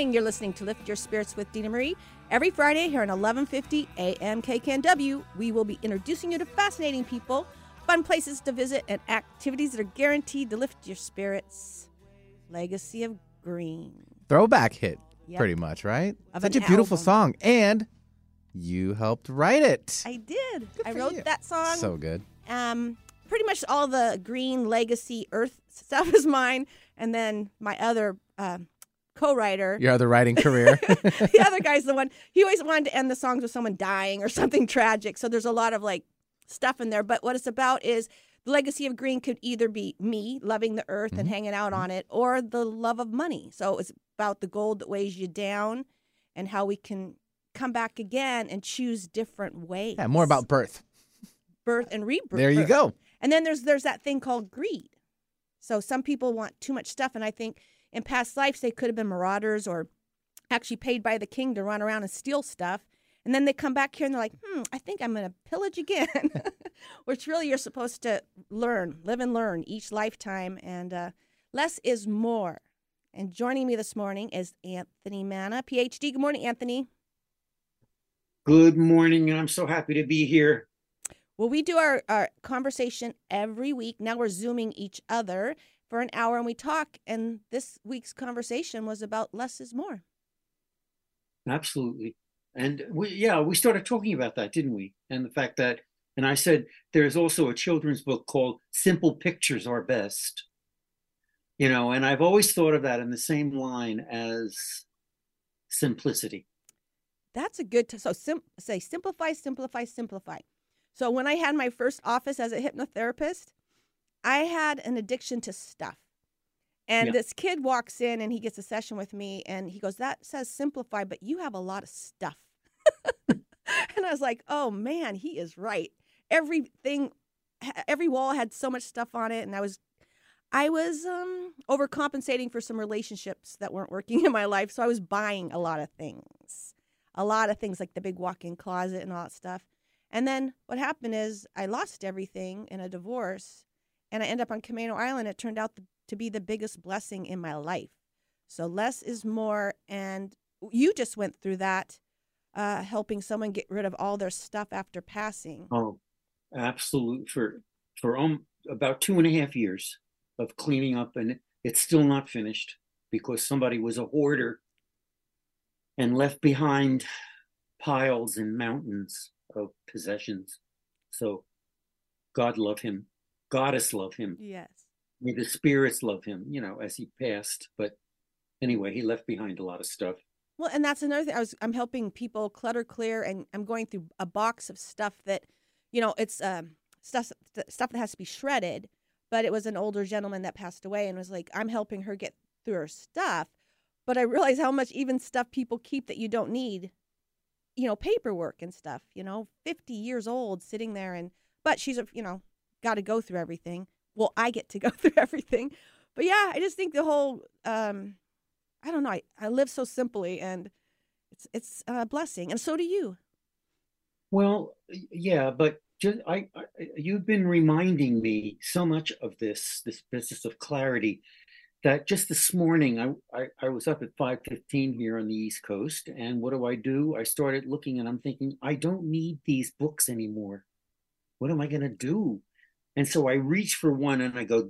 morning. You're listening to Lift Your Spirits with Dena Marie. Every Friday here on 1150 AM KKNW, we will be introducing you to fascinating people, fun places to visit, and activities that are guaranteed to lift your spirits. Legacy of Green. Throwback hit, Yep. pretty much, right? Of Such a beautiful album. song. And you helped write it. I did. I wrote you. that song. So good. um, pretty much all the green legacy earth stuff is mine. And then my other um co-writer, Your other writing career. the other guy's the one he always wanted to end the songs with someone dying or something tragic. So there's a lot of like stuff in there. But what it's about is the legacy of green could either be me loving the earth and mm-hmm. hanging out mm-hmm. on it, or the love of money. So it's about the gold that weighs you down, and how we can come back again and choose different ways. yeah, more about birth. birth and rebirth. There you go. And then there's there's that thing called greed. So some people want too much stuff, and I think in past lives they could have been marauders or actually paid by the king to run around and steal stuff. And then they come back here and they're like, hmm, I think I'm going to pillage again. Which really you're supposed to learn, live and learn each lifetime. And uh, less is more. And joining me this morning is Anthony Manna, PhD. Good morning, Anthony. Good morning, and I'm so happy to be here. Well, we do our, our conversation every week. Now we're Zooming each other for an hour and we talk. And this week's conversation was about less is more. Absolutely. And we, yeah, we started talking about that, didn't we? And the fact that, and I said, there's also a children's book called Simple Pictures Are Best. You know, and I've always thought of that in the same line as simplicity. That's a good, t- so sim- say simplify, simplify, simplify. So when I had my first office as a hypnotherapist, I had an addiction to stuff. And Yeah. this kid walks in and he gets a session with me and he goes, That says simplify, but you have a lot of stuff. and I was like, Oh man, he is right. Everything, every wall had so much stuff on it. And I was, I was um, overcompensating for some relationships that weren't working in my life. So I was buying a lot of things, a lot of things like the big walk in closet and all that stuff. And then what happened is I lost everything in a divorce and I end up on Camano Island. It turned out to be the biggest blessing in my life. So less is more. And you just went through that, uh, helping someone get rid of all their stuff after passing. Oh, absolutely. For for um, about two and a half years of cleaning up, and it's still not finished because somebody was a hoarder and left behind piles and mountains of possessions. So God love him, Goddess love him, Yes. may the spirits love him. You know, as he passed. But anyway, he left behind a lot of stuff. Well, and that's another thing. I was I'm helping people clutter clear, and I'm going through a box of stuff that, you know, it's um, stuff stuff that has to be shredded. But it was an older gentleman that passed away, and was like, I'm helping her get through her stuff. But I realize how much even stuff people keep that you don't need, you know, paperwork and stuff. You know, 50 years old, sitting there, and but she's a you know, got to go through everything. Well, I get to go through everything. But yeah, I just think the whole um, I don't know. I, I live so simply and it's it's a blessing. And so do you. Well, yeah, but just I, I you've been reminding me so much of this this business of clarity that just this morning I I, I was up at 5:15 here on the East Coast and what do I do? I started looking and I'm thinking I don't need these books anymore. What am I going to do? And so I reach for one and I go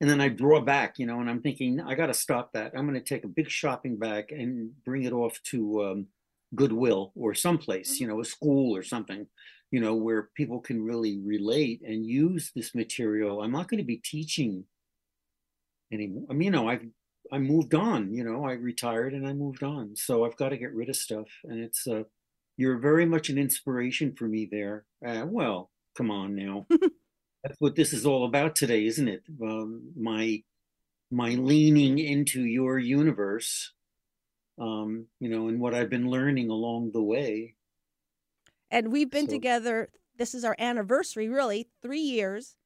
and then I draw back, you know, and I'm thinking I got to stop that. I'm going to take a big shopping bag and bring it off to um, Goodwill or someplace, you know, a school or something, you know, where people can really relate and use this material. I'm not going to be teaching anymore. I mean, you know, I've I moved on, you know, I retired and I moved on. So I've got to get rid of stuff. And it's uh you're very much an inspiration for me there. Uh, well, come on now. that's what this is all about today, isn't it? Um, my my leaning into your universe, um, you know, and what I've been learning along the way. And we've been So- together. This is our anniversary, really, three years,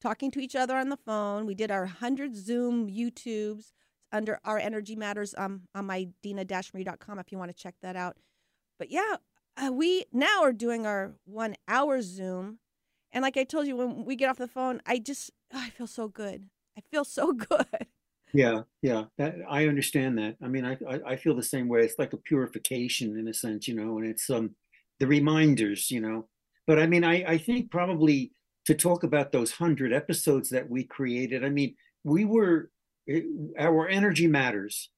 talking to each other on the phone. We did our 100 Zoom YouTubes under our Energy Matters um, on my dena-marie.com if you want to check that out. But yeah, uh, we now are doing our one hour Zoom. And like I told you, when we get off the phone, I just, oh, I feel so good. I feel so good. Yeah, yeah, that, I understand that. I mean, I, I I feel the same way. It's like a purification in a sense, you know, and it's um the reminders, you know. But I mean, I I think probably to talk about those hundred episodes that we created. I mean, we were it, our energy matters,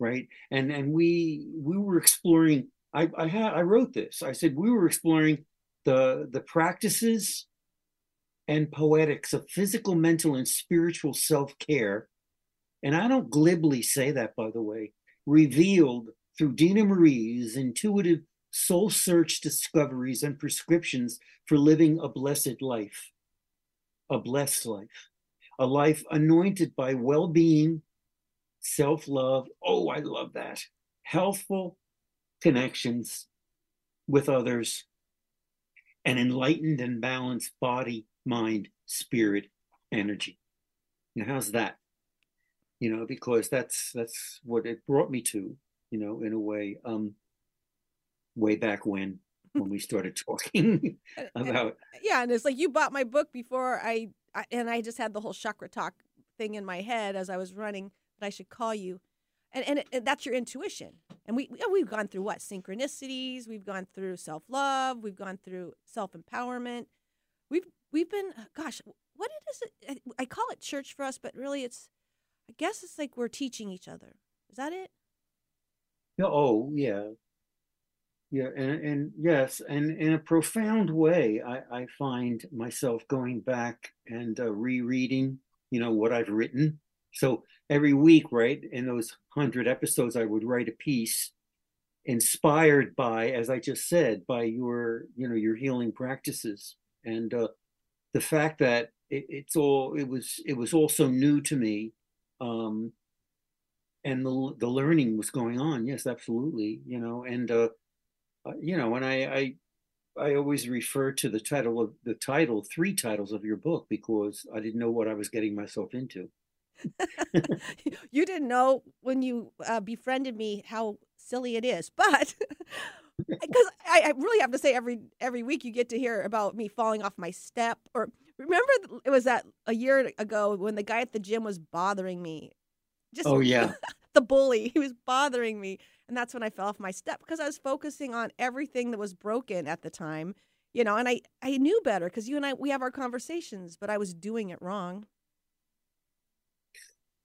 right? And and we we were exploring. I I had I wrote this. I said we were exploring the the practices and poetics of physical, mental, and spiritual self care and I don't glibly say that, by the way, revealed through Dena Marie's intuitive soul search discoveries and prescriptions for living a blessed life, a blessed life, a life anointed by well being, self love. Oh, I love that. Healthful connections with others, an enlightened and balanced body, mind, spirit, energy. Now, how's that? you know because that's that's what it brought me to you know in a way um way back when when we started talking about yeah, and it's like you bought my book before I, I and I just had the whole chakra talk thing in my head as I was running that I should call you, and and, it, that's your intuition. And we we- we've gone through what synchronicities, we've gone through self love, we've gone through self empowerment, we've we've been gosh, what is it? I call it church for us, but really it's, I guess it's like we're teaching each other. Is that it? oh yeah yeah and and yes and in a profound way i i find myself going back and uh, rereading you know what i've written so every week right in those 100 episodes i would write a piece inspired by as i just said by your you know your healing practices and uh the fact that it, it's all it was it was also new to me um and the the learning was going on. Yes absolutely you know and uh uh, you know and I, I i always refer to the title of the title three titles of your book because i didn't know what i was getting myself into. You didn't know when you uh, befriended me how silly it is, but because I, I really have to say every every week you get to hear about me falling off my step. Or remember it was that a year ago when the guy at the gym was bothering me, just oh yeah the bully. He was bothering me, and that's when I fell off my step because I was focusing on everything that was broken at the time. You know, and I I knew better because you and I we have our conversations, but I was doing it wrong.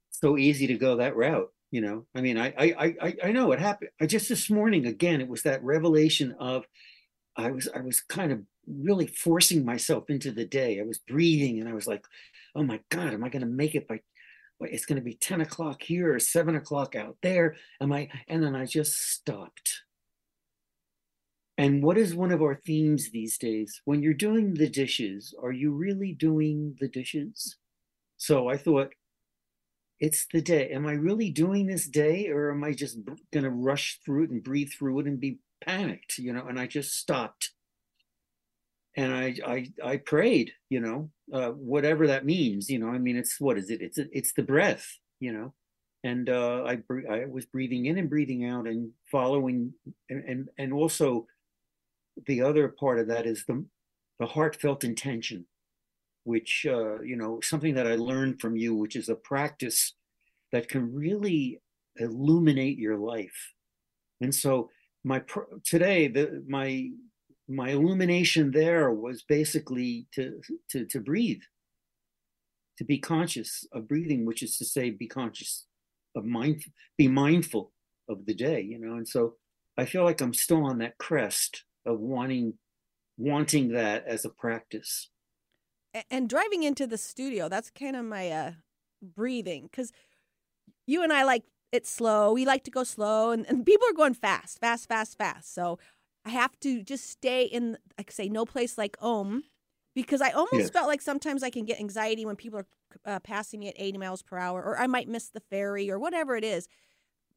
so easy to go that route you know i mean i i i, I know it happened. I just this morning again it was that revelation of i was i was kind of really forcing myself into the day. I was breathing and i was like oh my god am i going to make it by it's going to be 10 o'clock here or 7 o'clock out there? Am i? And then i just stopped. And what is one of our themes these days? When you're doing the dishes are you really doing the dishes? So i thought it's the day. Am I really doing this day or am I just going to rush through it and breathe through it and be panicked, you know? And I just stopped. And I I I prayed, you know, uh, whatever that means, you know. I mean, it's what is it? It's it's the breath, you know. And uh, I I was breathing in and breathing out and following, and and, and also the other part of that is the the heartfelt intention which uh, you know something that I learned from you, which is a practice that can really illuminate your life. And so my today the my my illumination there was basically to to to breathe, to be conscious of breathing, which is to say, be conscious of mind, be mindful of the day, you know. And so I feel like I'm still on that crest of wanting wanting that as a practice And driving into the studio, that's kind of my uh, breathing because you and I like it slow. We like to go slow, and, and people are going fast, fast, fast, fast. So I have to just stay in, like say, no place like Om, because I almost Yes. felt like sometimes I can get anxiety when people are uh, passing me at 80 miles per hour, or I might miss the ferry, or whatever it is.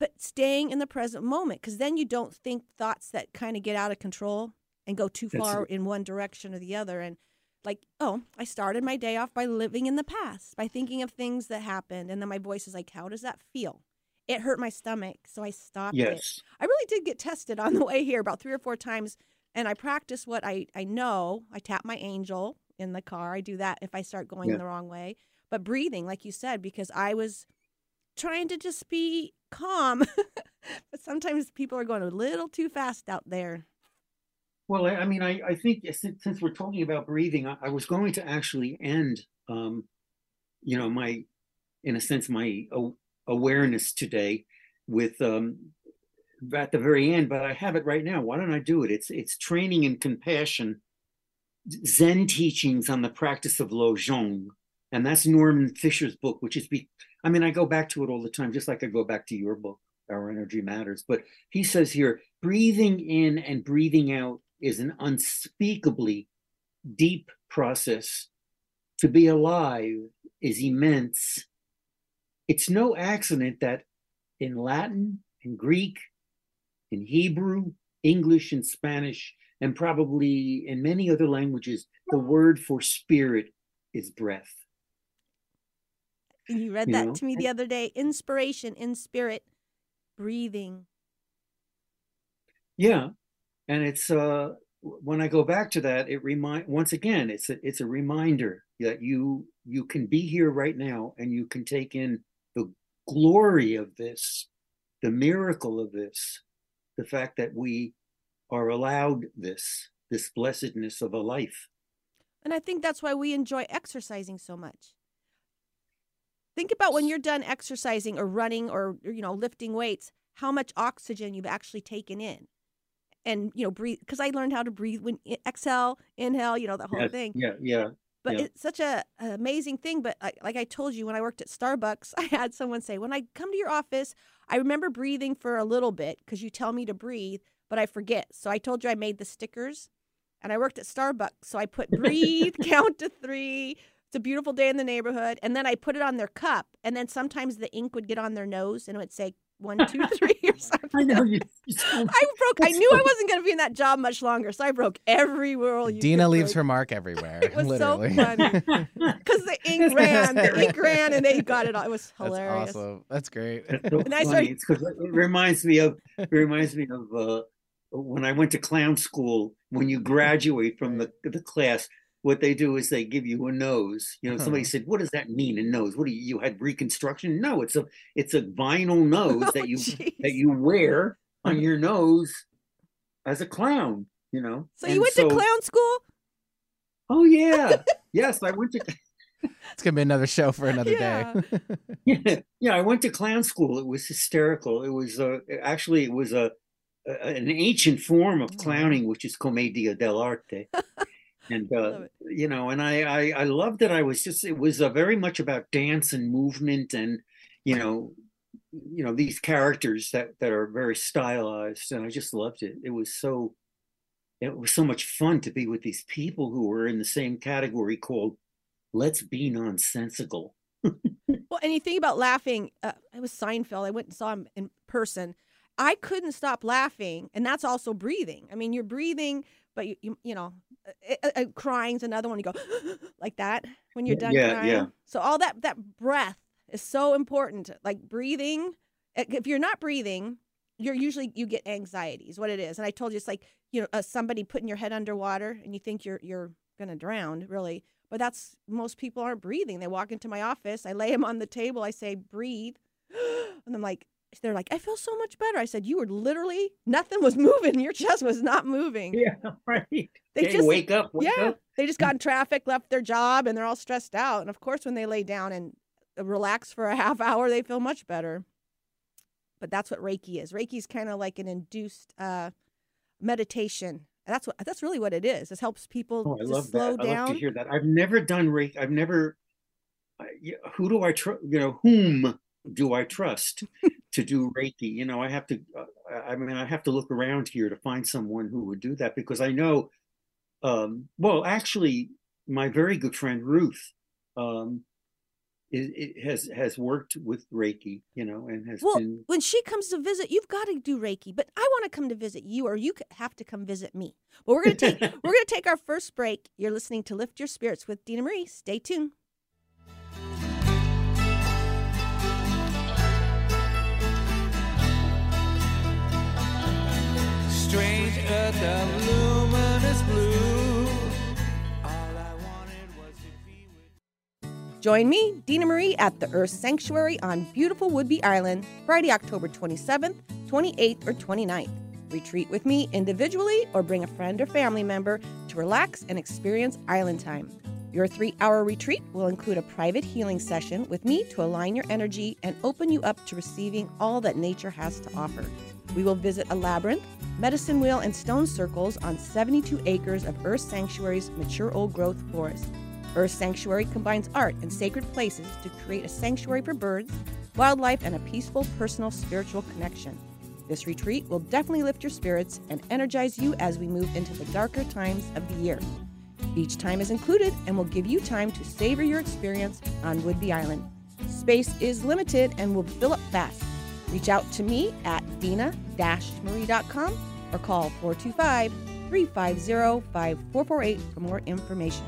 But staying in the present moment, because then you don't think thoughts that kind of get out of control and go too far in one direction or the other. And like, oh, I started my day off by living in the past, by thinking of things that happened. And then my voice is like, how does that feel? It hurt my stomach. So I stopped it. Yes. I really did get tested on the way here about three or four times, and I practice what I, I know. I tap my angel in the car. I do that if I start going Yeah. the wrong way. But breathing, like you said, because I was trying to just be calm. but sometimes people are going a little too fast out there. Well, I, I mean, I, I think since, since we're talking about breathing, I, I was going to actually end, um, you know, my, in a sense, my awareness today with um, at the very end, but I have it right now. Why don't I do it? It's it's training in compassion, Zen teachings on the practice of Lojong, and that's Norman Fischer's book, which is be. I mean, I go back to it all the time, just like I go back to your book, Our Energy Matters. But he says here, breathing in and breathing out is an unspeakably deep process. To be alive is immense. It's no accident that in Latin, in Greek, in Hebrew, English, and Spanish, and probably in many other languages, the word for spirit is breath. You read You that know, to me the other day. Inspiration in spirit, breathing. Yeah, and it's uh when I go back to that, it remind once again, it's a it's a reminder that you you can be here right now and you can take in the glory of this, the miracle of this, the fact that we are allowed this, this blessedness of a life. And I think that's why we enjoy exercising so much. Think about when you're done exercising or running or you know lifting weights, how much oxygen you've actually taken in. And you know, breathe because I learned how to breathe when exhale, inhale, you know, the whole Yes, thing. Yeah, yeah. But yeah. it's such a, an amazing thing. But I, like I told you, when I worked at Starbucks, I had someone say, when I come to your office, I remember breathing for a little bit because you tell me to breathe, but I forget. So I told you I made the stickers and I worked at Starbucks. So I put breathe, count to three. It's a beautiful day in the neighborhood. And then I put it on their cup. And then sometimes the ink would get on their nose and it would say one, two, three or something. I know you. you I broke, I That's knew I wasn't going to be in that job much longer. So I broke every rule. Dena leaves break. her mark everywhere. It was so literally. funny. because the ink ran, the ink ran, and they got it all. It was That's hilarious. awesome. That's great. That's so And I started- It's 'cause it reminds me of it reminds me of uh, when I went to clown school. When you graduate from the the class, what they do is they give you a nose. You know, somebody Uh-huh. said, "What does that mean? A nose? What do you, you had reconstruction?" No, it's a it's a vinyl nose Oh, that you jeez. that you wear on your nose as a clown. You know. So you And went to clown school? Oh yeah, yes, I went to. It's gonna be another show for another Yeah. day. Yeah, yeah, I went to clown school. It was hysterical. It was uh, actually it was a, a an ancient form of Oh, clowning, which is commedia dell'arte. And uh, you know, and I, I I loved it. I was just it was uh, very much about dance and movement, and you know, you know these characters that that are very stylized, and I just loved it. It was so it was so much fun to be with these people who were in the same category called "Let's be nonsensical." Well, and you think about laughing. Uh, it was Seinfeld. I went and saw him in person. I couldn't stop laughing, and that's also breathing. I mean, you're breathing, but you you, you know, uh, crying's another one. You go like that when you're done yeah, crying. yeah. So all that that breath is so important. Like breathing. uh, If you're not breathing, you're usually you get anxiety. Is what it is. And I told you it's like you know uh, somebody putting your head underwater, and you think you're you're gonna drown, really. But that's most people aren't breathing. They walk into my office, I lay them on the table, I say, breathe. And I'm like, they're like, I feel so much better. I said, you were literally, nothing was moving. Your chest was not moving. Yeah, right. They Hey, just, wake up, wake yeah, up. they just got in traffic, left their job, and they're all stressed out. And of course, when they lay down and uh, relax for a half hour, they feel much better. But that's what Reiki is. Reiki is kind of like an induced uh, meditation. And that's what that's really what it is. It helps people Oh, I love slow that. I love down. to hear that. I've never done Reiki. I've never. I, who do I trust? You know, whom do I trust to do Reiki? You know, I have to. Uh, I I mean, I have to look around here to find someone who would do that because I know. Um, well, actually, my very good friend Ruth um, it, it has has worked with Reiki, you know, and has Well, been. when she comes to visit, you've got to do Reiki. But I want to come to visit you, or you have to come visit me. But we're gonna take we're gonna take our first break. You're listening to Lift Your Spirits with Dena Marie. Stay tuned. Join me, Dena Marie, at the Earth Sanctuary on beautiful Whidbey Island, Friday, October 27th, 28th, or 29th. Retreat with me individually or bring a friend or family member to relax and experience island time. Your three hour retreat will include a private healing session with me to align your energy and open you up to receiving all that nature has to offer. We will visit a labyrinth, medicine wheel, and stone circles on 72 acres of Earth Sanctuary's mature old growth forest. Earth Sanctuary combines art and sacred places to create a sanctuary for birds, wildlife, and a peaceful personal spiritual connection. This retreat will definitely lift your spirits and energize you as we move into the darker times of the year. Each time is included and will give you time to savor your experience on Whidbey Island. Space is limited and will fill up fast. Reach out to me at dena-marie.com or call 425 350 5448 for more information.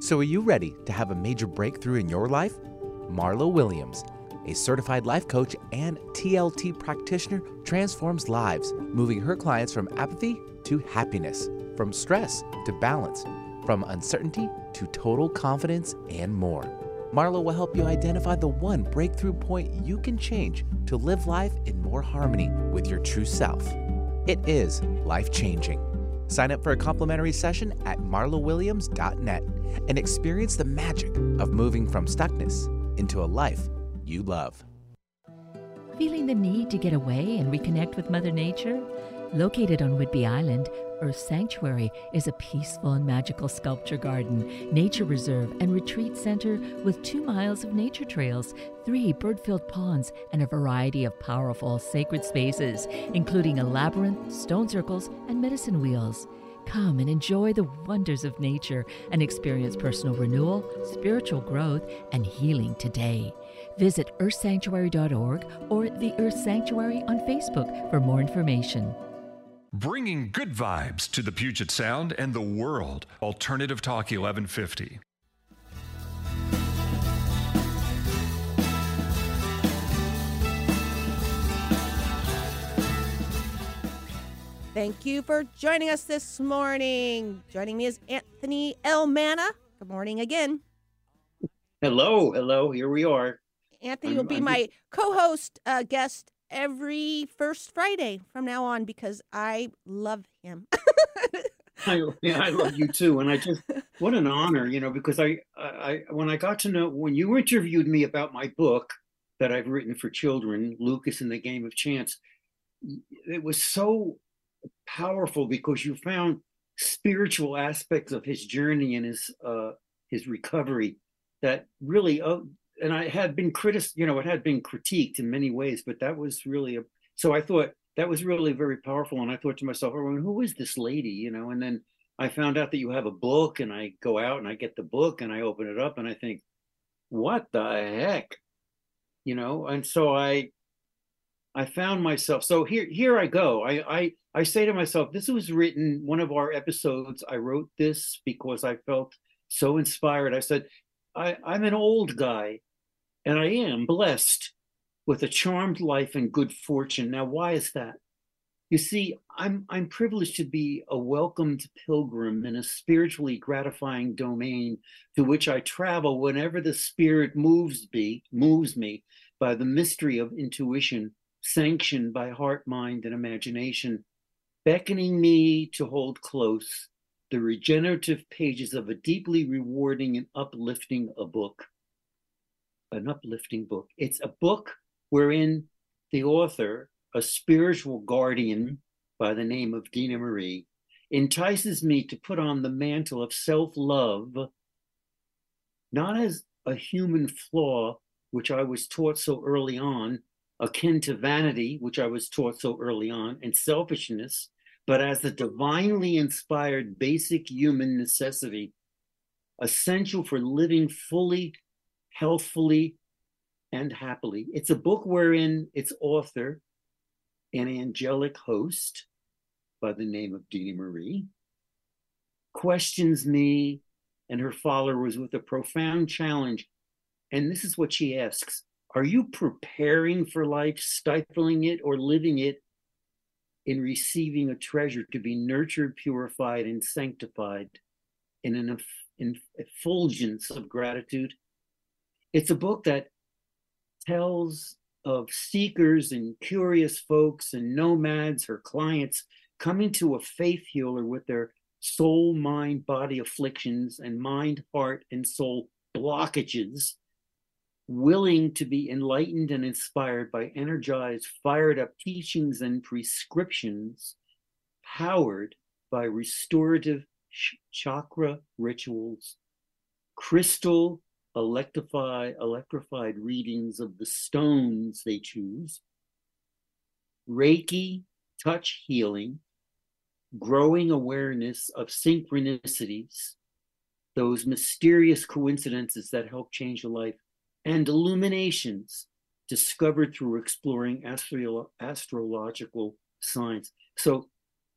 So, are you ready to have a major breakthrough in your life? Marlo Williams, a certified life coach and TLT practitioner, transforms lives, moving her clients from apathy to happiness, from stress to balance, from uncertainty to total confidence, and more. Marlo will help you identify the one breakthrough point you can change to live life in more harmony with your true self. It is life changing. Sign up for a complimentary session at marlowilliams.net and experience the magic of moving from stuckness into a life you love. Feeling the need to get away and reconnect with Mother Nature? Located on Whidbey Island, Earth Sanctuary is a peaceful and magical sculpture garden, nature reserve, and retreat center with two miles of nature trails, three bird filled ponds, and a variety of powerful sacred spaces, including a labyrinth, stone circles, and medicine wheels. Come and enjoy the wonders of nature and experience personal renewal, spiritual growth, and healing today. Visit earthsanctuary.org or the Earth Sanctuary on Facebook for more information. Bringing good vibes to the Puget Sound and the world. Alternative Talk 1150. Thank you for joining us this morning. Joining me is Anthony Elmana. Good morning again. Hello, hello. Here we are. Anthony I'm- will be I'm my co-host uh, guest every first Friday from now on because I love him. I, yeah, I love you too, and I just what an honor, you know, because I, I, when I got to know when you interviewed me about my book that I've written for children, Lucas and the Game of Chance, it was so powerful because you found spiritual aspects of his journey and his uh his recovery that really uh, and I had been critic you know it had been critiqued in many ways but that was really a so I thought that was really very powerful and I thought to myself who is this lady? You know and then I found out that you have a book and I go out and I get the book and I open it up and I think what the heck? You know and so I I found myself so here here I go. I I I say to myself this was written one of our episodes I wrote this because I felt so inspired. I said I I'm an old guy and I am blessed with a charmed life and good fortune now why is that you see I'm I'm privileged to be a welcomed pilgrim in a spiritually gratifying domain to which I travel whenever the spirit moves me moves me by the mystery of intuition sanctioned by heart, mind, and imagination, beckoning me to hold close the regenerative pages of a deeply rewarding and uplifting a book. An uplifting book. It's a book wherein the author, a spiritual guardian by the name of Dena Marie, entices me to put on the mantle of self love, not as a human flaw, which I was taught so early on, akin to vanity, which I was taught so early on, and selfishness, but as a divinely inspired basic human necessity, essential for living fully, healthfully, and happily. It's a book wherein its author, an angelic host by the name of Dena Marie, questions me and her followers with a profound challenge. And this is what she asks Are you preparing for life, stifling it, or living it in receiving a treasure to be nurtured, purified, and sanctified in an effulgence of gratitude? It's a book that tells of seekers and curious folks and nomads, her clients, coming to a faith healer with their soul, mind, body afflictions and mind, heart, and soul blockages, willing to be enlightened and inspired by energized, fired up teachings and prescriptions, powered by restorative chakra rituals, crystal electrify, electrified readings of the stones they choose, Reiki, touch healing, growing awareness of synchronicities, those mysterious coincidences that help change a life, and illuminations discovered through exploring astro- astrological science. So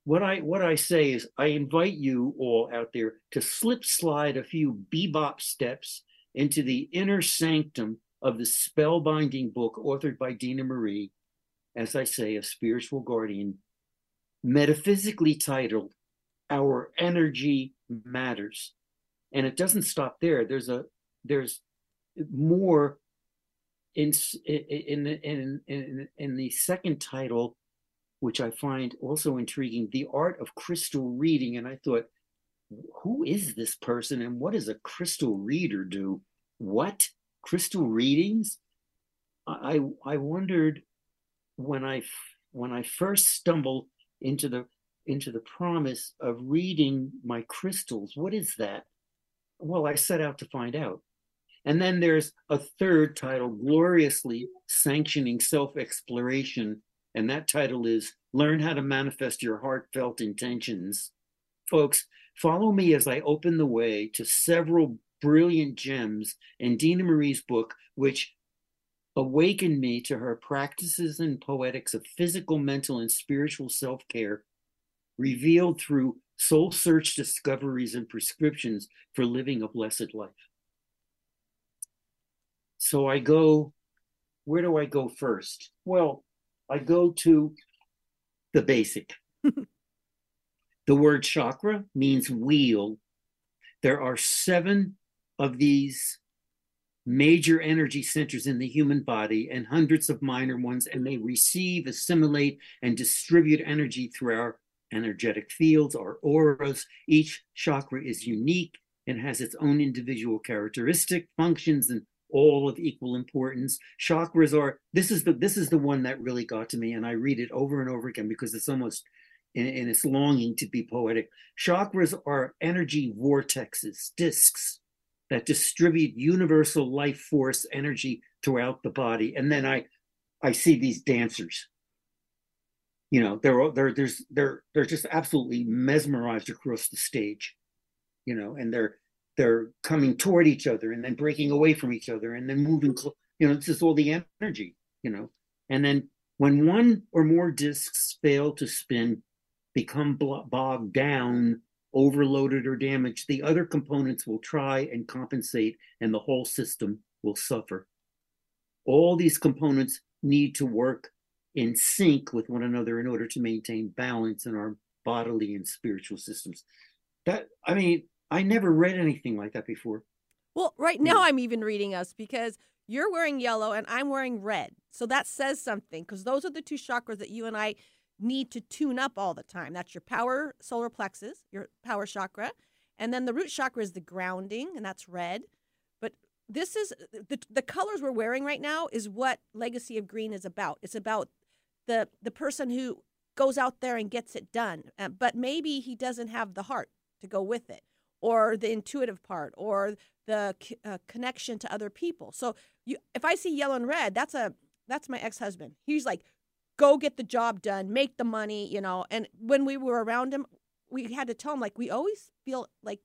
what I what I say is I invite you all out there to slip slide a few bebop steps into the inner sanctum of the spellbinding book authored by Dena Marie, as I say, a spiritual guardian, metaphysically titled Our Energy Matters. And it doesn't stop there. There's a there's more in in in in, in the second title, which I find also intriguing, the art of crystal reading. And I thought, who is this person and what does a crystal reader do? What crystal readings? I I wondered when I when I first stumbled into the into the promise of reading my crystals. What is that? Well, I set out to find out. And then there's a third title, gloriously sanctioning self exploration. And that title is Learn How to Manifest Your Heartfelt Intentions. Folks, follow me as I open the way to several brilliant gems in Dena Marie's book, which awakened me to her practices and poetics of physical, mental, and spiritual self care, revealed through soul search discoveries and prescriptions for living a blessed life. So I go, where do I go first? Well, I go to the basic. the word chakra means wheel. There are seven of these major energy centers in the human body and hundreds of minor ones, and they receive, assimilate, and distribute energy through our energetic fields, our auras. Each chakra is unique and has its own individual characteristic functions and all of equal importance chakras are this is the this is the one that really got to me and i read it over and over again because it's almost in, in its longing to be poetic chakras are energy vortexes disks that distribute universal life force energy throughout the body. And then I I see these dancers. You know, they're they're there's they're they're just absolutely mesmerized across the stage. You know, and they're they're coming toward each other and then breaking away from each other and then moving. Cl- you know, this is all the energy. You know, and then when one or more discs fail to spin, become bogged down overloaded or damaged, the other components will try and compensate and the whole system will suffer. All these components need to work in sync with one another in order to maintain balance in our bodily and spiritual systems. That, I mean, I never read anything like that before. Well, right now hmm. I'm even reading us because you're wearing yellow and I'm wearing red. So that says something because those are the two chakras that you and I need to tune up all the time. That's your power solar plexus, your power chakra. And then the root chakra is the grounding, and that's red. But this is the, the colors we're wearing right now is what Legacy of Green is about. It's about the the person who goes out there and gets it done, uh, but maybe he doesn't have the heart to go with it, or the intuitive part, or the uh, connection to other people. So you, if I see yellow and red, that's a that's my ex husband. He's like go get the job done, make the money, you know. And when we were around him, we had to tell him like we always feel like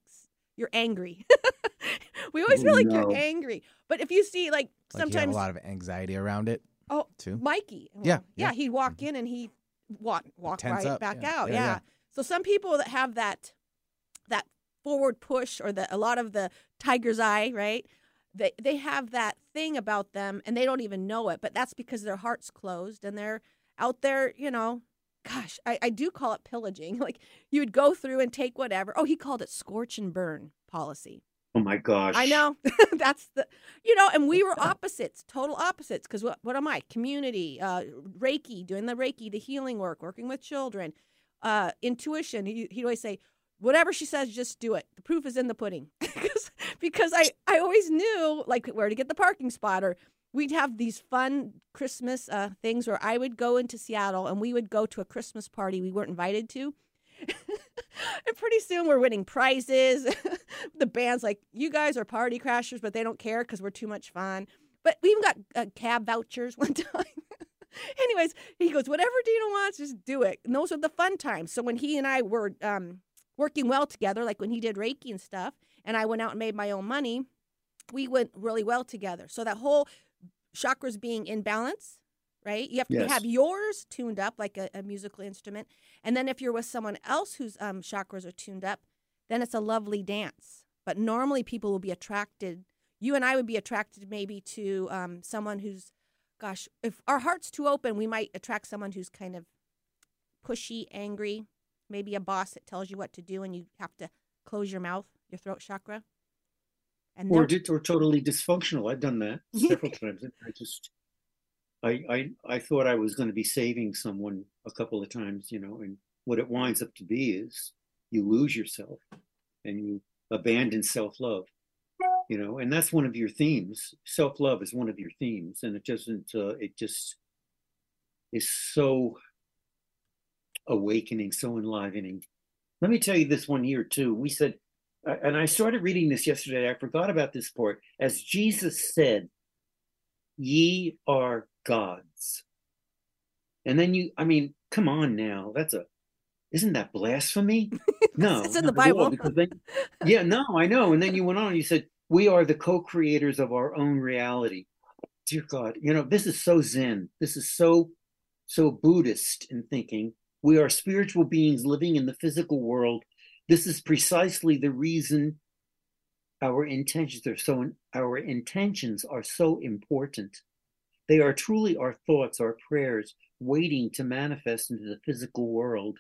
you're angry. we always feel like No. you're angry. But if you see like Like sometimes a lot of anxiety around it oh too. Mikey, Yeah, yeah, yeah. he'd walk mm-hmm. in and he walk walk right up, back yeah, out. yeah, Yeah, yeah. So some people that have that that forward push or the a lot of the tiger's eye, right? They they have that thing about them and they don't even know it, but that's because their heart's closed and they're out there, you know. Gosh, I, I do call it pillaging. Like you would go through and take whatever. Oh, he called it scorch and burn policy. Oh my gosh. I know. That's the, you know, and we were opposites, total opposites. Because what, what am I? Community, uh, Reiki, doing the Reiki, the healing work, working with children, uh, intuition. He, he'd always say, whatever she says, just do it. The proof is in the pudding. because, because I, I always knew like where to get the parking spot or we'd have these fun Christmas uh, things where I would go into Seattle and we would go to a Christmas party we weren't invited to. and pretty soon we're winning prizes. the band's like, you guys are party crashers, but they don't care because we're too much fun. But we even got uh, cab vouchers one time. Anyways, he goes, whatever Dena wants, just do it. And those are the fun times. So when he and I were um, working well together, like when he did Reiki and stuff, and I went out and made my own money, we went really well together. So that whole chakras being in balance, right? You have to Yes. have yours tuned up like a, a musical instrument. And then if you're with someone else whose um, chakras are tuned up, then it's a lovely dance. But normally people will be attracted, you and I would be attracted maybe to um, someone who's, gosh, if our heart's too open, we might attract someone who's kind of pushy, angry, maybe a boss that tells you what to do and you have to close your mouth, your throat chakra. And or then- di- or totally dysfunctional. I've done that several times. I just, I, I, I thought I was going to be saving someone a couple of times, you know, and what it winds up to be is you lose yourself and you abandon self-love, you know, and that's one of your themes. Self-love is one of your themes, and it doesn't, uh, it just is so awakening, so enlivening. Let me tell you this one here too. We said Uh, and I started reading this yesterday. I forgot about this part. As Jesus said, "Ye are gods," and then you, I mean, come on now, that's a, isn't that blasphemy? No, It's in the not at all, Bible. because then, yeah, no, I know. And then you went on. and You said, "We are the co-creators of our own reality." Dear God, you know this is so Zen. This is so, so Buddhist in thinking. We are spiritual beings living in the physical world this is precisely the reason our intentions are so our intentions are so important. They are truly our thoughts our prayers waiting to manifest into the physical world.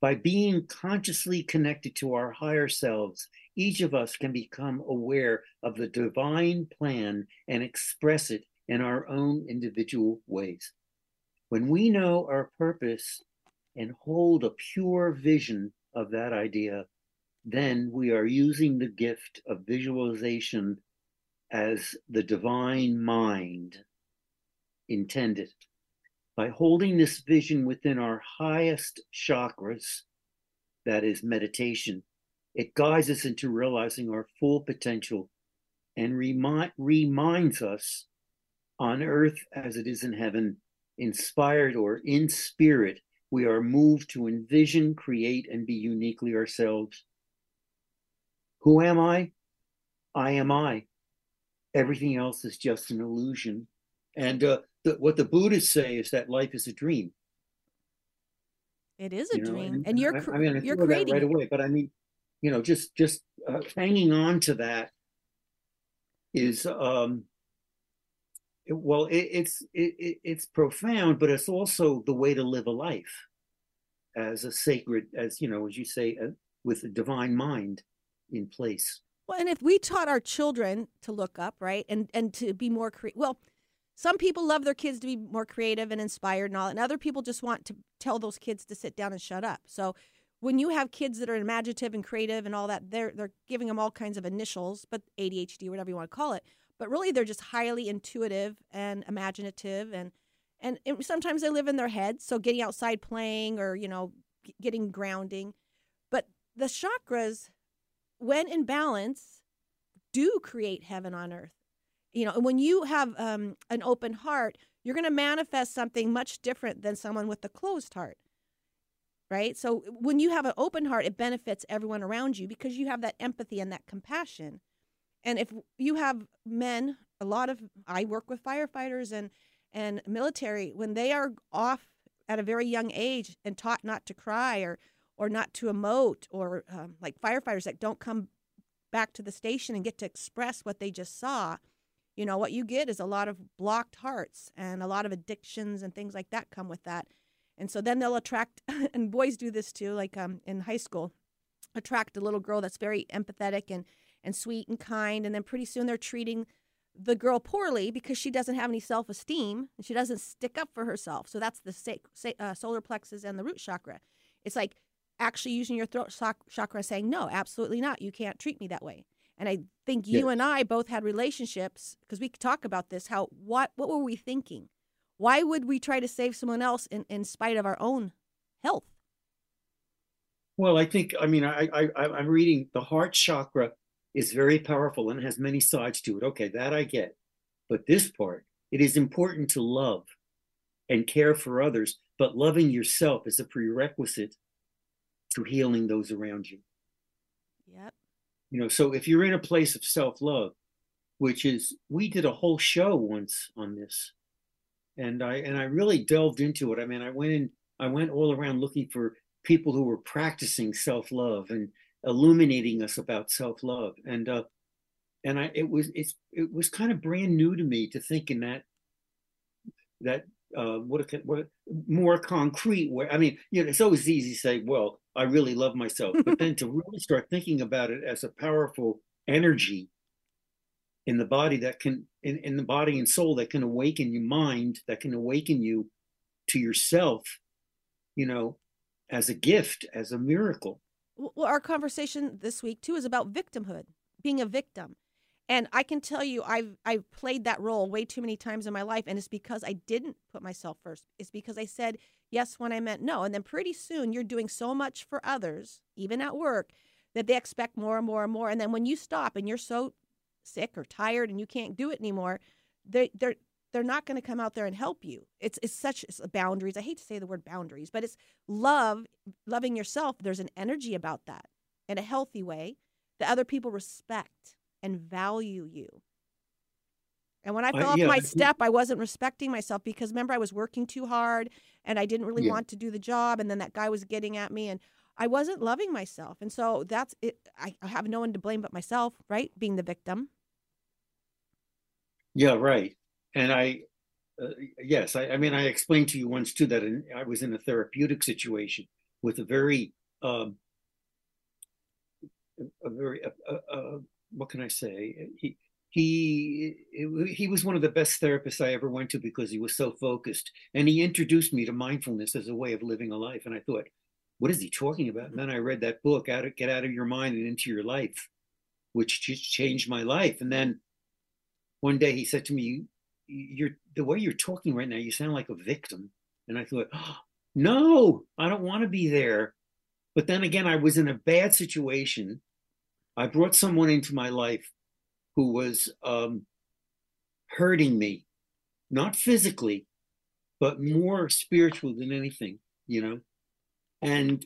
By being consciously connected to our higher selves each of us can become aware of the divine plan and express it in our own individual ways. When we know our purpose and hold a pure vision of that idea, then we are using the gift of visualization as the divine mind intended. By holding this vision within our highest chakras, that is meditation, it guides us into realizing our full potential and remi- reminds us on earth as it is in heaven, inspired or in spirit, we are moved to envision, create, and be uniquely ourselves. Who am I? I am I. Everything else is just an illusion. And uh, the, what the Buddhists say is that life is a dream. it is a you know, dream, and, you're I, I mean, I you're creating right away. But I mean, you know, just just uh, hanging on to that is um, well, it, it's it, it, it's profound, but it's also the way to live a life as a sacred, as you know, as you say, uh, with a divine mind in place. Well, and if we taught our children to look up, right, and and to be more creative, well, some people love their kids to be more creative and inspired and all, and other people just want to tell those kids to sit down and shut up. So, when you have kids that are imaginative and creative and all that, they're they're giving them all kinds of initials, but ADHD, whatever you want to call it. But really, they're just highly intuitive and imaginative, and and, and sometimes they live in their heads. So, getting outside playing or you know, g- getting grounding. But the chakras when in balance, do create heaven on earth. You know, and when you have um, an open heart, you're going to manifest something much different than someone with a closed heart. Right? So when you have an open heart, it benefits everyone around you because you have that empathy and that compassion. And if you have men, a lot of I work with firefighters and and military when they are off at a very young age and taught not to cry or or not to emote or um, like firefighters that don't come back to the station and get to express what they just saw you know what you get is a lot of blocked hearts and a lot of addictions and things like that come with that. And so then they'll attract and boys do this too like um, in high school attract a little girl that's very empathetic and and sweet and kind and then pretty soon they're treating the girl poorly because she doesn't have any self-esteem and she doesn't stick up for herself so that's the uh, solar plexus and the root chakra it's like actually using your throat chakra saying, no, absolutely not. You can't treat me that way. And I think you and I both had relationships because we could talk about this. How what what were we thinking? Why would we try to save someone else in, in spite of our own health? Well, I think I mean I, I I'm reading the heart chakra is very powerful and has many sides to it. Okay, that I get. But this part, it is important to love and care for others, but loving yourself is a prerequisite to healing those around you. Yep. You know, so if you're in a place of self love, which is we did a whole show once on this, and I and I really delved into it. I mean, I went in, I went all around looking for people who were practicing self love and illuminating us about self love, and uh, and I it was it's it was kind of brand new to me to think in that that uh, what a, what more concrete way. I mean, you know, it's always easy to say, well, I really love myself, but then to really start thinking about it as a powerful energy in the body that can, in, in the body and soul that can awaken your mind, that can awaken you to yourself, you know, as a gift, as a miracle. Well, our conversation this week too is about victimhood, being a victim. And I can tell you, I've I've played that role way too many times in my life, and it's because I didn't put myself first. It's because I said yes when I meant no, and then pretty soon you're doing so much for others, even at work, that they expect more and more and more. And then when you stop and you're so sick or tired and you can't do it anymore, they they're they're not going to come out there and help you. It's it's such it's boundaries. I hate to say the word boundaries, but it's love, loving yourself. There's an energy about that in a healthy way that other people respect and value you. And when I fell uh, off yeah, my step, I wasn't respecting myself because remember, I was working too hard and I didn't really yeah. want to do the job. And then that guy was getting at me and I wasn't loving myself. And so that's it. I, have no one to blame but myself, right? Being the victim. Yeah, right. And I, uh, yes, I, I, mean, I explained to you once too that in, I was in a therapeutic situation with a very, um, a very, what can I say? He he he was one of the best therapists I ever went to because he was so focused, and he introduced me to mindfulness as a way of living a life. And I thought, what is he talking about? And then I read that book, "Out of Get Out of Your Mind and Into Your Life," which just changed my life. And then one day he said to me, "You're the way you're talking right now. You sound like a victim." And I thought, oh, no, I don't want to be there. But then again, I was in a bad situation I brought someone into my life who was um, hurting me, not physically, but more spiritual than anything, you know. And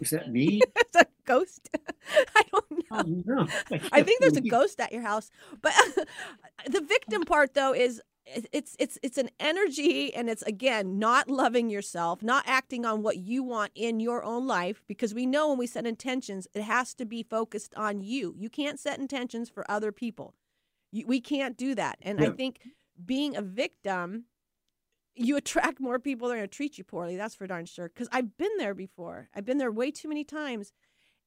is that me? ghost. I don't know. Oh, no, I, I think there's a ghost at your house. But the victim part, though, is it's it's it's an energy and it's again not loving yourself not acting on what you want in your own life because we know when we set intentions it has to be focused on you you can't set intentions for other people you, we can't do that and yeah. i think being a victim you attract more people that are going to treat you poorly that's for darn sure because i've been there before i've been there way too many times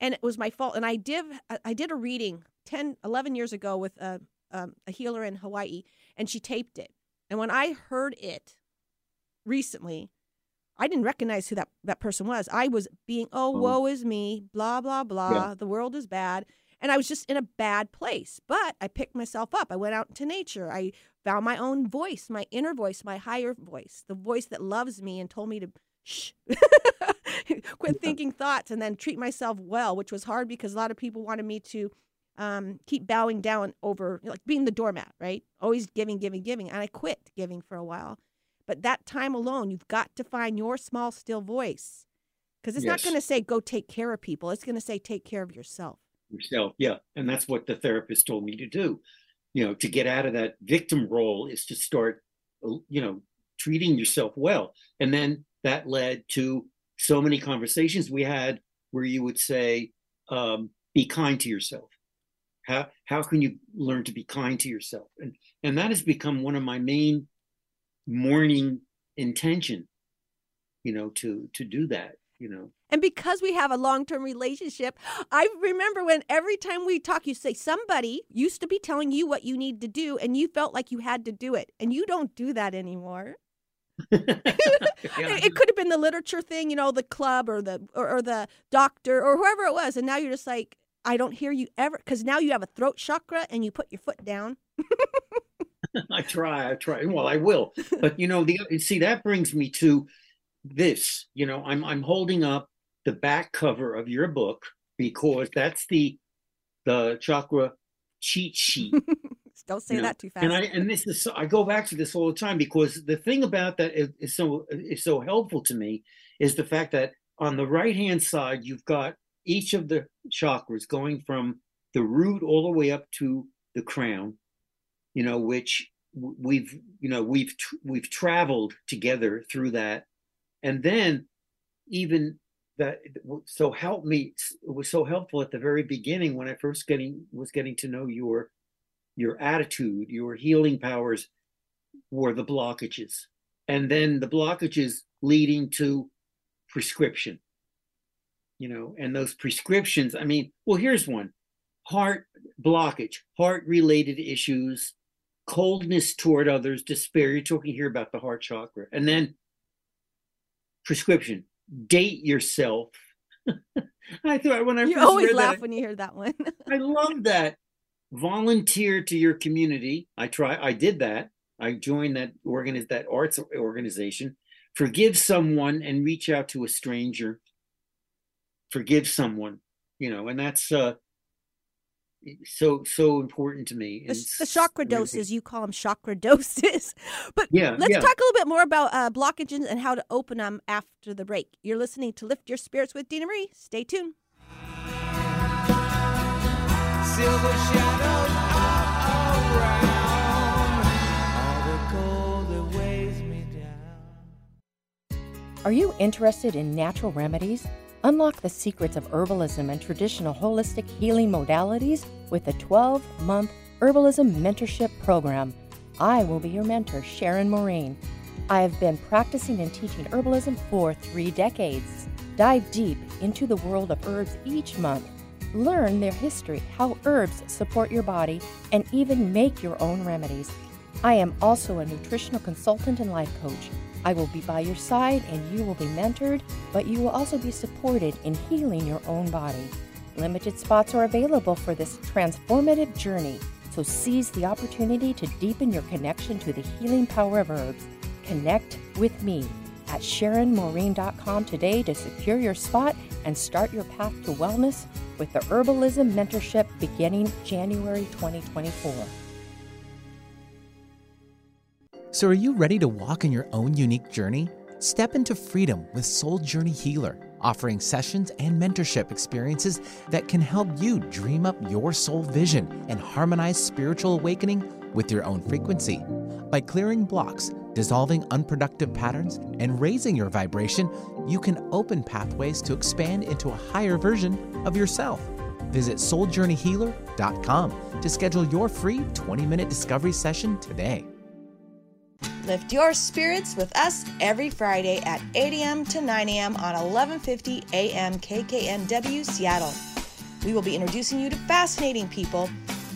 and it was my fault and i did i did a reading 10 11 years ago with a, um, a healer in hawaii and she taped it. And when I heard it recently, I didn't recognize who that, that person was. I was being, oh, oh. woe is me, blah, blah, blah. Yeah. The world is bad. And I was just in a bad place. But I picked myself up. I went out into nature. I found my own voice, my inner voice, my higher voice, the voice that loves me and told me to shh, quit thinking thoughts and then treat myself well, which was hard because a lot of people wanted me to um, keep bowing down over like being the doormat, right? Always giving, giving, giving. And I quit giving for a while. But that time alone, you've got to find your small, still voice because it's not going to say go take care of people. It's going to say take care of yourself. yourself. Yeah. And that's what the therapist told me to do. You know, to get out of that victim role is to start, uh, you know, treating yourself well. And then that led to so many conversations we had where you would say, um, be kind to yourself. How how can you learn to be kind to yourself? And and that has become one of my main morning intention, you know, to to do that, you know. And because we have a long term relationship, I remember when every time we talk, you say somebody used to be telling you what you need to do, and you felt like you had to do it. And you don't do that anymore. It, it could have been the literature thing, you know, the club or the or, or the doctor or whoever it was, and now you're just like, I don't hear you ever because now you have a throat chakra and you put your foot down. I try, I try. Well, I will. But you know, the see that brings me to this. You know, I'm I'm holding up the back cover of your book because that's the the chakra cheat sheet. don't say you know, that too fast. And I and this is I go back to this all the time because the thing about that is, is so is so helpful to me is the fact that on the right hand side you've got each of the chakras going from the root all the way up to the crown, you know, which we've you know we've we've traveled together through that, and then even that so help me it was so helpful at the very beginning when I first getting was getting to know your your attitude, your healing powers were the blockages. And then the blockages leading to prescription. You know, and those prescriptions, I mean, well, here's one heart blockage, heart related issues, coldness toward others, despair. You're talking here about the heart chakra. And then prescription, date yourself. I thought when I you always laugh that, when you hear that one. I love that. Volunteer to your community. I try. I did that. I joined that organ that arts organization. Forgive someone and reach out to a stranger. Forgive someone, you know, and that's uh so so important to me. the, the chakra doses, you call them chakra doses. But Yeah, let's yeah. talk a little bit more about uh, blockages and how to open them after the break. You're listening to Lift Your Spirits with Dena Marie. Stay tuned. Are you interested in natural remedies? Unlock the secrets of herbalism and traditional holistic healing modalities with the 12 month Herbalism Mentorship Program. I will be your mentor, Sharon Maureen. I have been practicing and teaching herbalism for three decades. Dive deep into the world of herbs each month. Learn their history, how herbs support your body, and even make your own remedies. I am also a nutritional consultant and life coach. I will be by your side and you will be mentored, but you will also be supported in healing your own body. Limited spots are available for this transformative journey, so seize the opportunity to deepen your connection to the healing power of herbs. Connect with me at SharonMaureen.com today to secure your spot and start your path to wellness with the Herbalism Mentorship beginning January 2024. So, are you ready to walk in your own unique journey? Step into freedom with Soul Journey Healer, offering sessions and mentorship experiences that can help you dream up your soul vision and harmonize spiritual awakening with your own frequency. By clearing blocks, dissolving unproductive patterns, and raising your vibration, you can open pathways to expand into a higher version of yourself. Visit souljourneyhealer.com to schedule your free 20 minute discovery session today. Lift your spirits with us every Friday at 8 a.m. to 9 a.m. on 1150 a.m. KKNW Seattle. We will be introducing you to fascinating people,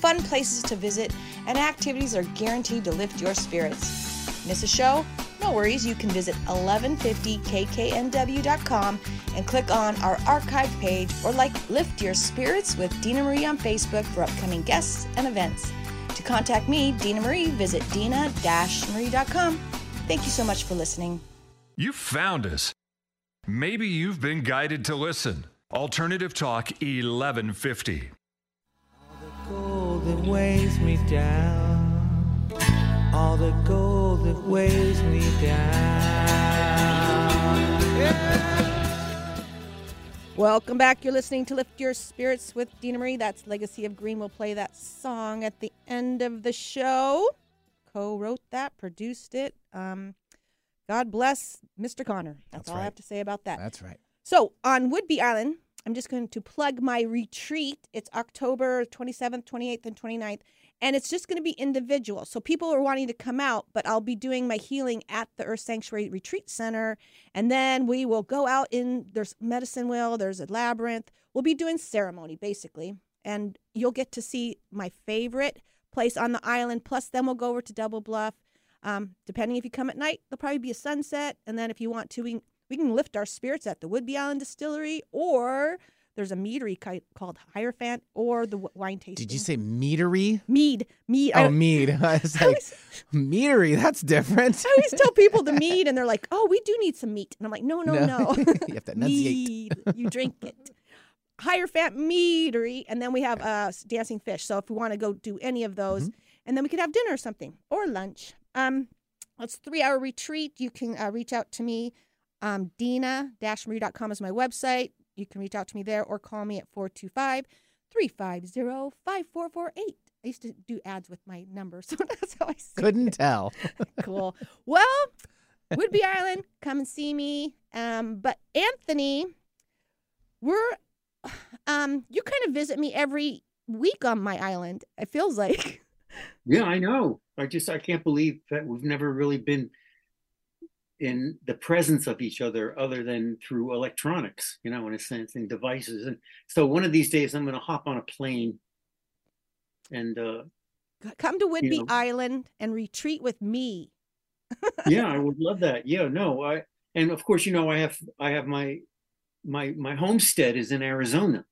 fun places to visit, and activities are guaranteed to lift your spirits. Miss a show? No worries, you can visit 1150kknw.com and click on our archive page or like Lift Your Spirits with Dena Marie on Facebook for upcoming guests and events. To contact me, Dena Marie, visit dena-marie.com. Thank you so much for listening. You found us. Maybe you've been guided to listen. Alternative Talk 1150. All the gold that weighs me down. All the gold that weighs me down. Yeah. Welcome back. You're listening to Lift Your Spirits with Dena Marie. That's Legacy of Green. We'll play that song at the end of the show. Co wrote that, produced it. Um, God bless Mr. Connor. That's, That's all I have to say about that. That's right. So on Whidbey Island, I'm just going to plug my retreat. It's October 27th, 28th, and 29th. And it's just going to be individual. So people are wanting to come out, but I'll be doing my healing at the Earth Sanctuary Retreat Center. And then we will go out in, there's Medicine Wheel, there's a labyrinth. We'll be doing ceremony basically. And you'll get to see my favorite place on the island. Plus, then we'll go over to Double Bluff. Um, depending if you come at night, there'll probably be a sunset. And then if you want to, we, we can lift our spirits at the Whidbey Island Distillery, or there's a meadery ki- called Hierophant, or the w- wine tasting. Did you say meadery? mead? Mead. Oh, mead. I was I like, always, meadery. That's different. I always tell people the mead, and they're like, "Oh, we do need some meat," and I'm like, "No, no, no, you have to enunciate. mead. You drink it." Hierophant meadery, and then we have uh, dancing fish. So if we want to go do any of those, Mm-hmm. and then we could have dinner or something or lunch. Um, it's a three hour retreat. You can uh, reach out to me. Um, Dena-Marie.com is my website. You can reach out to me there or call me at 425 350 5448. I used to do ads with my number, so that's how I say Couldn't tell. cool. Well, Whidbey Island, come and see me. Um, but Anthony, we're um, you kind of visit me every week on my island. It feels like. Yeah, I know. I just I can't believe that we've never really been in the presence of each other other than through electronics, you know, in a sense, and devices. And so one of these days I'm gonna hop on a plane and uh Come to Whidbey know. Island and retreat with me. yeah, I would love that. Yeah, no, I and of course, you know, I have I have my my my homestead is in Arizona.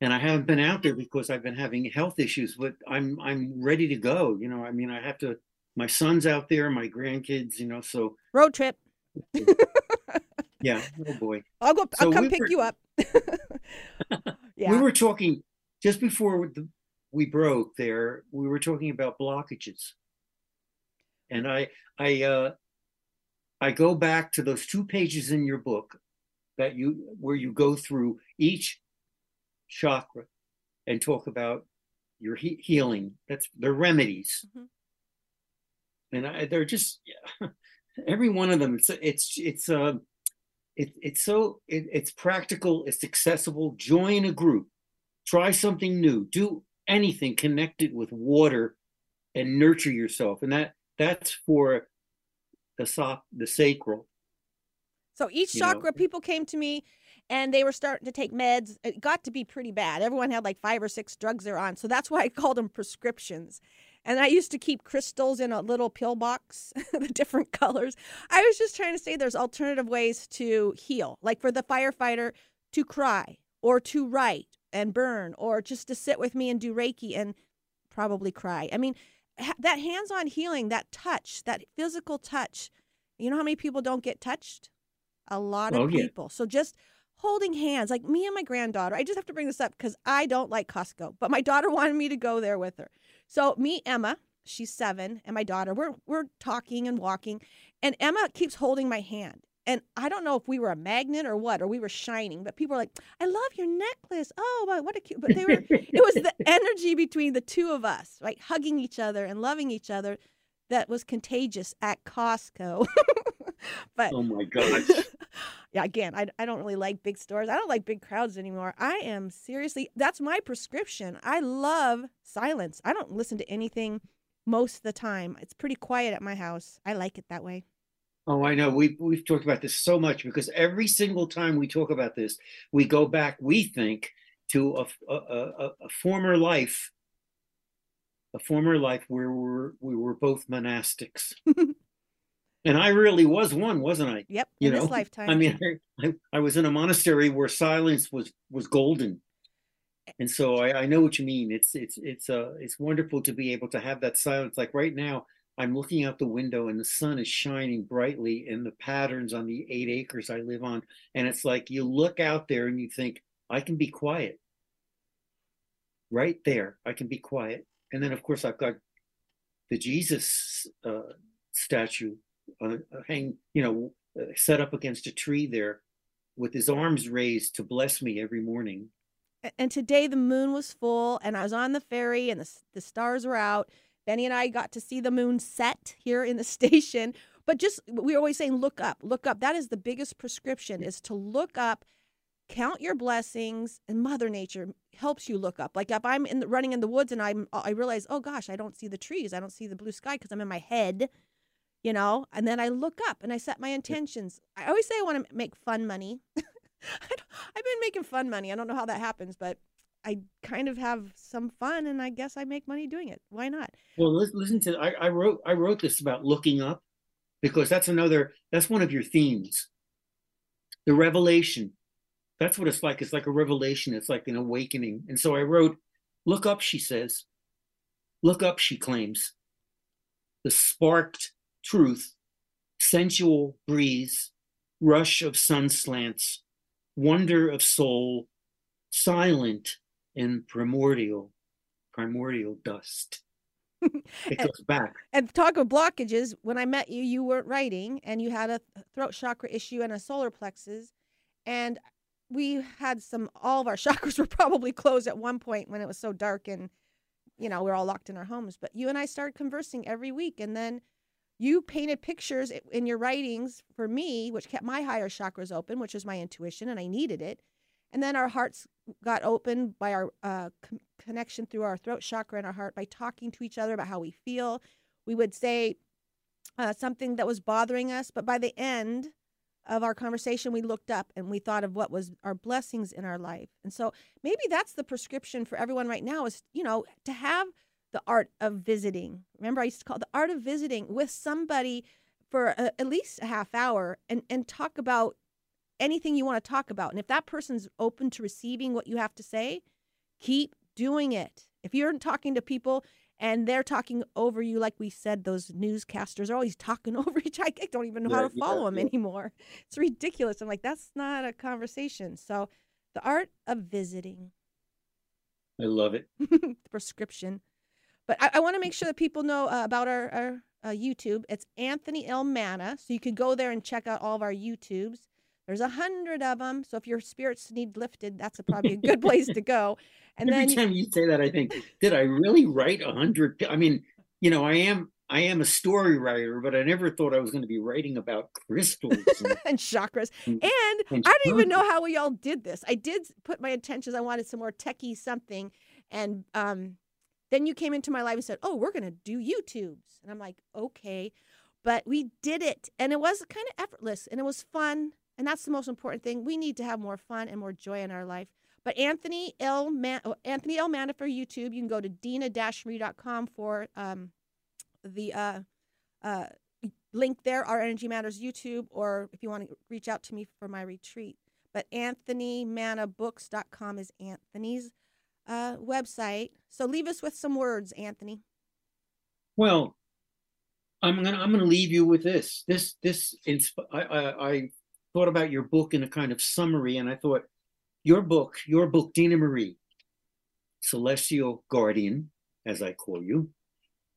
And I haven't been out there because I've been having health issues, but I'm I'm ready to go. You know, I mean I have to my son's out there, my grandkids, you know, so Road trip. yeah, oh boy. I'll go. So I'll come we pick were- you up. yeah. We were talking just before the, we broke there, we were talking about blockages. And I I uh I go back to those two pages in your book that you where you go through each chakra and talk about your he- healing. That's the remedies. Mhm. And I, they're just yeah, every one of them. It's it's it's uh, it, it's so it, it's practical. It's accessible. Join a group. Try something new. Do anything connected with water, and nurture yourself. And that that's for the soft the sacral. So each you know. chakra, people came to me and they were starting to take meds. It got to be pretty bad. Everyone had like five or six drugs they're on. So that's why I called them prescriptions. And I used to keep crystals in a little pill box, the different colors. I was just trying to say there's alternative ways to heal, like for the firefighter to cry or to write and burn or just to sit with me and do Reiki and probably cry. I mean, ha- that hands on healing, that touch, that physical touch. You know how many people don't get touched? A lot of Oh, yeah. people. So just holding hands, like me and my granddaughter. I just have to bring this up because I don't like Costco, but my daughter wanted me to go there with her. So me, Emma, she's seven, and my daughter, we're we're talking and walking, and Emma keeps holding my hand. And I don't know if we were a magnet or what, or we were shining, but people are like, "I love your necklace." Oh, wow, what a cute! But they were. it was the energy between the two of us, right, hugging each other and loving each other, that was contagious at Costco. but Oh my gosh. yeah, again, I, I don't really like big stores. I don't like big crowds anymore. I am seriously, that's my prescription. I love silence. I don't listen to anything most of the time. It's pretty quiet at my house. I like it that way. Oh, I know. We've we've talked about this so much because every single time we talk about this, we go back. We think to a a, a, a former life, a former life where we were we were both monastics, and I really was one, wasn't I? Yep, You in know, this lifetime. I mean, I, I was in a monastery where silence was was golden, and so I, I know what you mean. It's it's it's uh it's wonderful to be able to have that silence. Like right now, I'm looking out the window and the sun is shining brightly in the patterns on the eight acres I live on, and it's like you look out there and you think I can be quiet. right there. I can be quiet. And then, of course, I've got the Jesus uh, statue uh, hang, you know, uh, set up against a tree there with his arms raised to bless me every morning. And today the moon was full, and I was on the ferry, and the, the stars were out. Benny and I got to see the moon set here in the station. But just we are always saying, look up, look up. That is the biggest prescription: is to look up, count your blessings, and Mother Nature helps you look up. Like if I'm in the, running in the woods and I'm, I realize, oh gosh, I don't see the trees, I don't see the blue sky because I'm in my head you know and then i look up and i set my intentions. I always say i want to make fun money. I've been making fun money. I don't know how that happens but i kind of have some fun and i guess i make money doing it. Why not? Well listen to I, I wrote i wrote this about looking up because that's another that's one of your themes. The revelation. That's what it's like. It's like a revelation. It's like an awakening. And so i wrote look up she says. Look up she claims. The sparked truth, sensual breeze, rush of sun slants, wonder of soul, silent and primordial, primordial dust. It goes back. And talk of blockages, when I met you, you weren't writing and you had a throat chakra issue and a solar plexus. And we had some, all of our chakras were probably closed at one point when it was so dark and, you know, we are all locked in our homes. But you and I started conversing every week. And then you painted pictures in your writings for me, which kept my higher chakras open, which was my intuition, and I needed it. And then our hearts got open by our uh, com- connection through our throat chakra and our heart by talking to each other about how we feel. We would say uh, something that was bothering us, but by the end of our conversation, we looked up and we thought of what was our blessings in our life. And so maybe that's the prescription for everyone right now is, you know, to have the art of visiting. Remember, I used to call it the art of visiting with somebody for a, at least a half hour and, and talk about anything you want to talk about. And if that person's open to receiving what you have to say, keep doing it. If you're talking to people and they're talking over you, like we said, those newscasters are always talking over each other. I don't even know yeah, how to follow yeah, them yeah. anymore. It's ridiculous. I'm like, that's not a conversation. So, the art of visiting. I love it. prescription. But I, I want to make sure that people know uh, about our, our uh, YouTube. It's Anthony L. Manna. So you could go there and check out all of our YouTubes. There's a hundred of them. So if your spirits need lifted, that's a, probably a good place to go. And every then, time you say that, I think, did I really write a hundred? I mean, you know, I am I am a story writer, but I never thought I was going to be writing about crystals and, and chakras. And, and I don't even know how we all did this. I did put my intentions. I wanted some more techie something, and um, then you came into my life and said, "Oh, we're going to do YouTubes." And I'm like, "Okay." But we did it and it was kind of effortless and it was fun. And that's the most important thing. We need to have more fun and more joy in our life. But Anthony L. Man- oh, Anthony L. Manna for YouTube. You can go to dena-marie.com for um, the uh, uh, link there, Our Energy Matters YouTube, or if you want to reach out to me for my retreat. But AnthonyMannaBooks.com is Anthony's uh, website. So leave us with some words, Anthony. Well, I'm gonna I'm gonna leave you with this. This this insp- I, I, I thought about your book in a kind of summary, and I thought your book, your book, Dena Marie, Celestial Guardian, as I call you,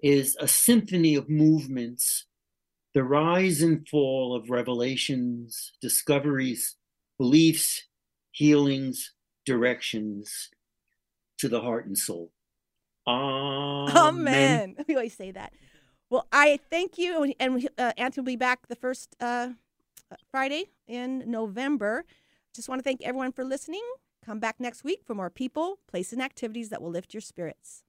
is a symphony of movements, the rise and fall of revelations, discoveries, beliefs, healings, directions, to the heart and soul. Amen. Amen. We always say that. Well, I thank you, and uh, Anthony will be back the first uh, Friday in November. Just want to thank everyone for listening. Come back next week for more people, places, and activities that will lift your spirits.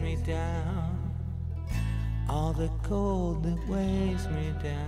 me down, all the cold that weighs me down.